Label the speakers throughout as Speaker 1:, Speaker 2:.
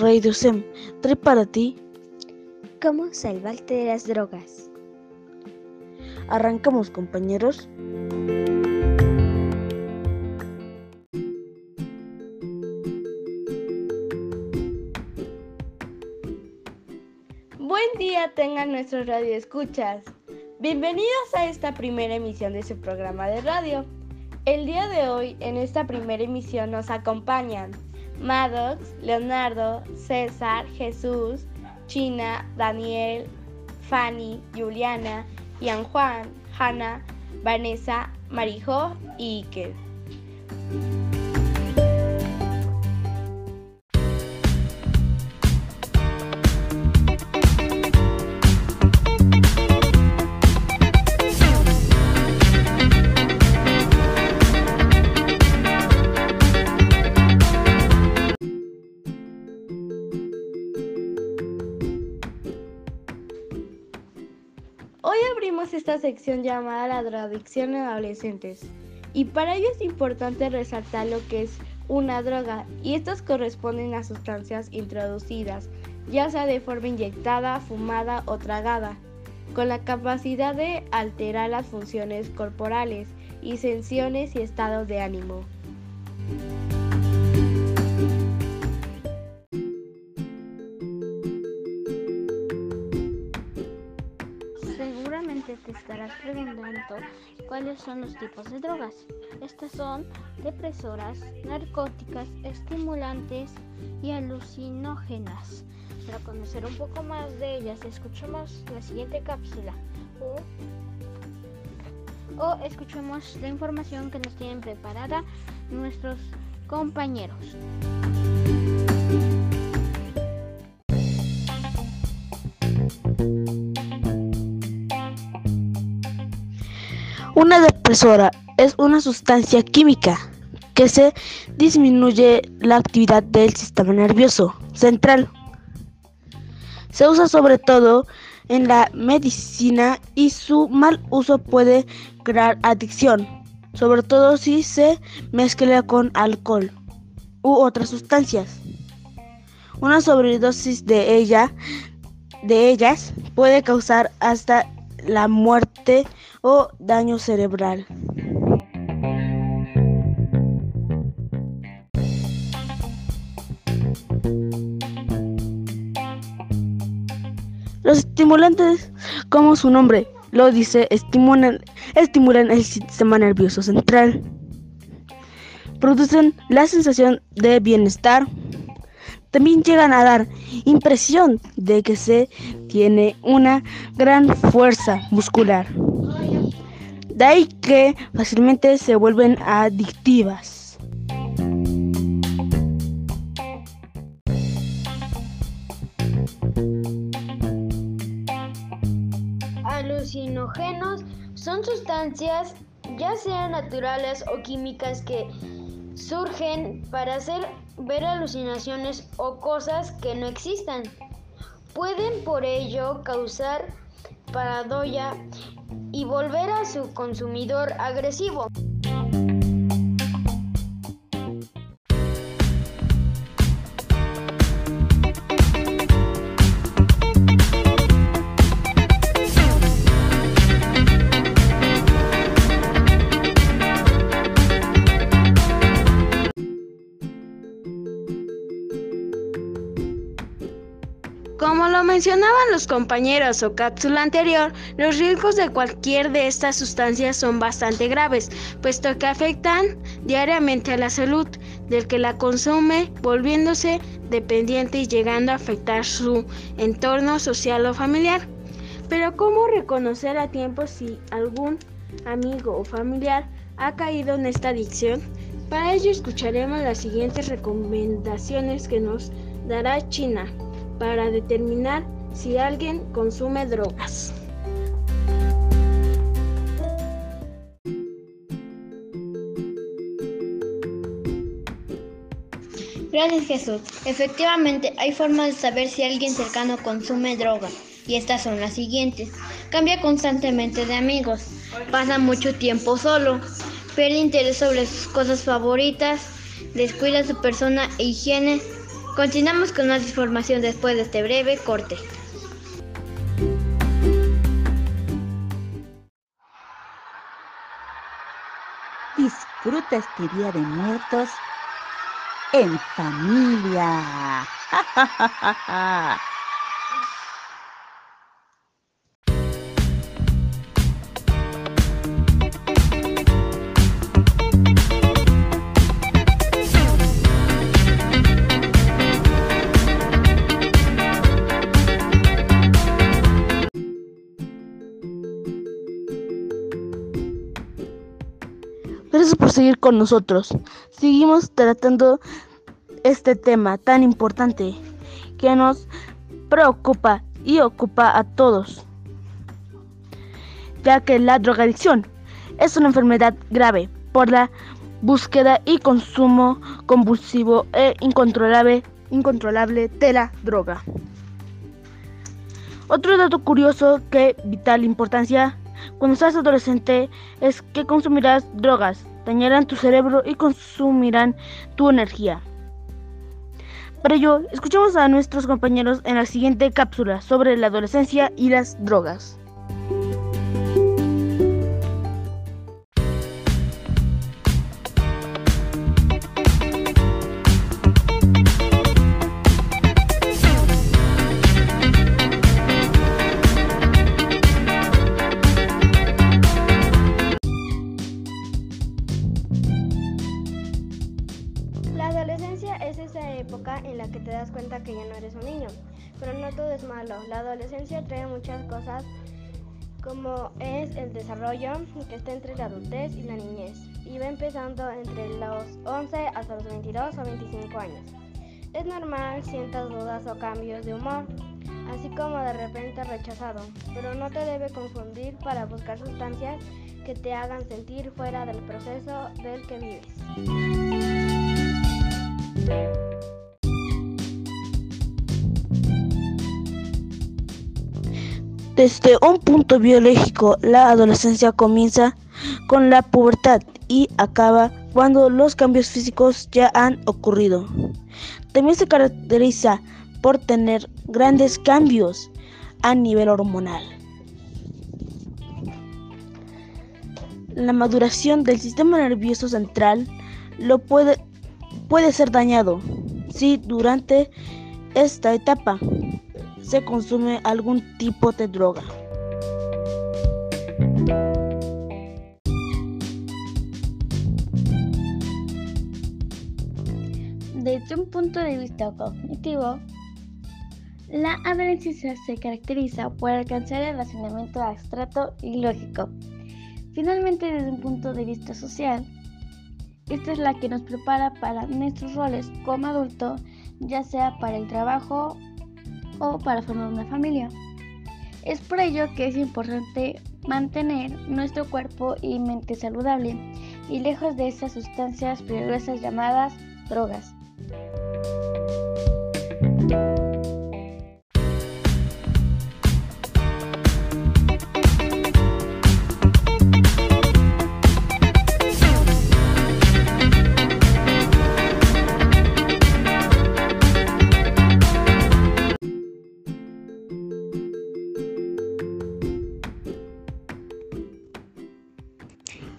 Speaker 1: Radio SEM trae para ti
Speaker 2: cómo salvarte de las drogas.
Speaker 1: Arrancamos compañeros.
Speaker 3: Buen día tengan nuestros radioescuchas. Bienvenidos a esta primera emisión de su programa de radio. El día de hoy, en esta primera emisión, nos acompañan Maddox, Leonardo, César, Jesús, China, Daniel, Fanny, Juliana, Ian Juan, Hanna, Vanessa, Marijo y Iker. Hoy abrimos esta sección llamada la drogadicción en adolescentes y para ello es importante resaltar lo que es una droga y estas corresponden a sustancias introducidas, ya sea de forma inyectada, fumada o tragada, con la capacidad de alterar las funciones corporales y sensaciones y estados de ánimo.
Speaker 2: Estarás preguntando cuáles son los tipos de drogas. Estas son depresoras, narcóticas, estimulantes y alucinógenas. Para conocer un poco más de ellas, escuchemos la siguiente cápsula o, o escuchemos la información que nos tienen preparada nuestros compañeros.
Speaker 1: Una depresora es una sustancia química que se disminuye la actividad del sistema nervioso central. Se usa sobre todo en la medicina y su mal uso puede crear adicción, sobre todo si se mezcla con alcohol u otras sustancias. Una sobredosis de ella de ellas puede causar hasta la muerte o daño cerebral. Los estimulantes, como su nombre lo dice, estimulan, estimulan el sistema nervioso central. Producen la sensación de bienestar. También llegan a dar impresión de que se tiene una gran fuerza muscular. De ahí que fácilmente se vuelven adictivas.
Speaker 4: Alucinógenos son sustancias, ya sean naturales o químicas, que surgen para hacer ver alucinaciones o cosas que no existan. Pueden por ello causar paradoya y volver a su consumidor agresivo.
Speaker 5: Como lo mencionaban los compañeros o cápsula anterior, los riesgos de cualquier de estas sustancias son bastante graves, puesto que afectan diariamente a la salud del que la consume, volviéndose dependiente y llegando a afectar su entorno social o familiar. Pero ¿cómo reconocer a tiempo si algún amigo o familiar ha caído en esta adicción? Para ello escucharemos las siguientes recomendaciones que nos dará China para determinar si alguien consume drogas.
Speaker 6: Gracias Jesús. Efectivamente, hay formas de saber si alguien cercano consume droga. Y estas son las siguientes. Cambia constantemente de amigos. Pasa mucho tiempo solo. Pierde interés sobre sus cosas favoritas. Descuida su persona e higiene. Continuamos con más información después de este breve corte.
Speaker 7: Disfruta este Día de Muertos en familia.
Speaker 1: Gracias por seguir con nosotros. Seguimos tratando este tema tan importante que nos preocupa y ocupa a todos, ya que la drogadicción es una enfermedad grave por la búsqueda y consumo compulsivo e incontrolable, incontrolable de la droga. Otro dato curioso que vital importancia cuando seas adolescente es que consumirás drogas, dañarán tu cerebro y consumirán tu energía. Para ello, escuchamos a nuestros compañeros en la siguiente cápsula sobre la adolescencia y las drogas.
Speaker 8: Adolescencia trae muchas cosas como es el desarrollo que está entre la adultez y la niñez y va empezando entre los 11 hasta los 22 o 25 años. Es normal sientas dudas o cambios de humor, así como de repente rechazado, pero no te debe confundir para buscar sustancias que te hagan sentir fuera del proceso del que vives.
Speaker 1: Desde un punto biológico, la adolescencia comienza con la pubertad y acaba cuando los cambios físicos ya han ocurrido. También se caracteriza por tener grandes cambios a nivel hormonal. La maduración del sistema nervioso central lo puede, puede ser dañado si durante esta etapa se consume algún tipo de droga.
Speaker 9: Desde un punto de vista cognitivo, la adolescencia se caracteriza por alcanzar el razonamiento abstracto y lógico. Finalmente, desde un punto de vista social, esta es la que nos prepara para nuestros roles como adulto, ya sea para el trabajo o para formar una familia. Es por ello que es importante mantener nuestro cuerpo y mente saludable y lejos de esas sustancias peligrosas llamadas drogas.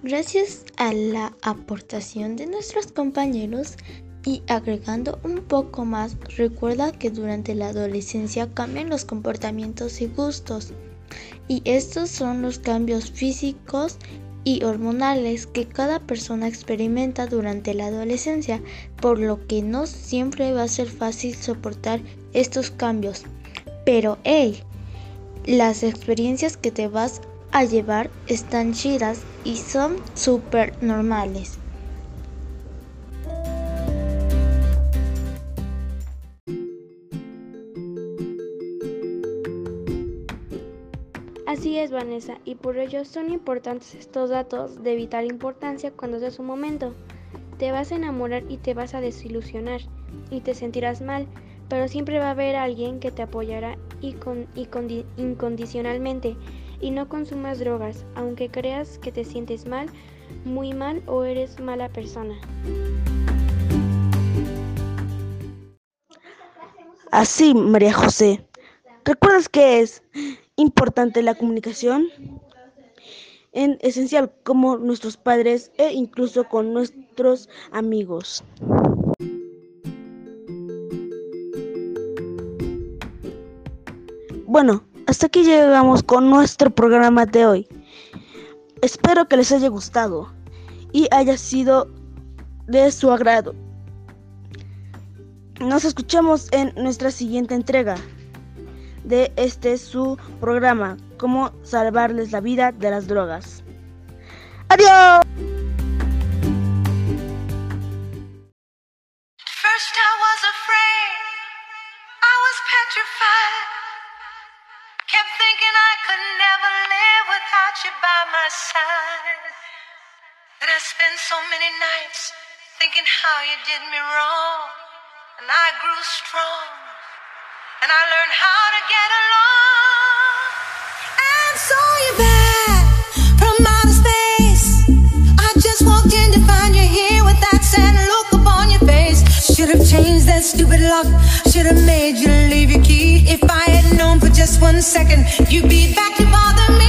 Speaker 10: Gracias a la aportación de nuestros compañeros y agregando un poco más, recuerda que durante la adolescencia cambian los comportamientos y gustos. Y estos son los cambios físicos y hormonales que cada persona experimenta durante la adolescencia, por lo que no siempre va a ser fácil soportar estos cambios. Pero hey, las experiencias que te vas a llevar están chidas y son súper normales.
Speaker 8: Así es, Vanessa, y por ello son importantes estos datos de vital importancia cuando sea su momento. Te vas a enamorar y te vas a desilusionar y te sentirás mal, pero siempre va a haber alguien que te apoyará y con, incondicionalmente y no consumas drogas, aunque creas que te sientes mal, muy mal o eres mala persona.
Speaker 1: Así, María José. ¿Recuerdas que es importante la comunicación? En esencial como nuestros padres e incluso con nuestros amigos. Bueno, hasta aquí llegamos con nuestro programa de hoy. Espero que les haya gustado y haya sido de su agrado. Nos escuchamos en nuestra siguiente entrega de este su programa, Cómo salvarles la vida de las drogas. ¡Adiós!
Speaker 11: I grew strong. And I learned how to get along. And so you're back from outer space. I just walked in to find you here with that sad look upon your face. Should have changed that stupid lock. Should have made you leave your key. If I had known for just one second, you'd be back to bother me.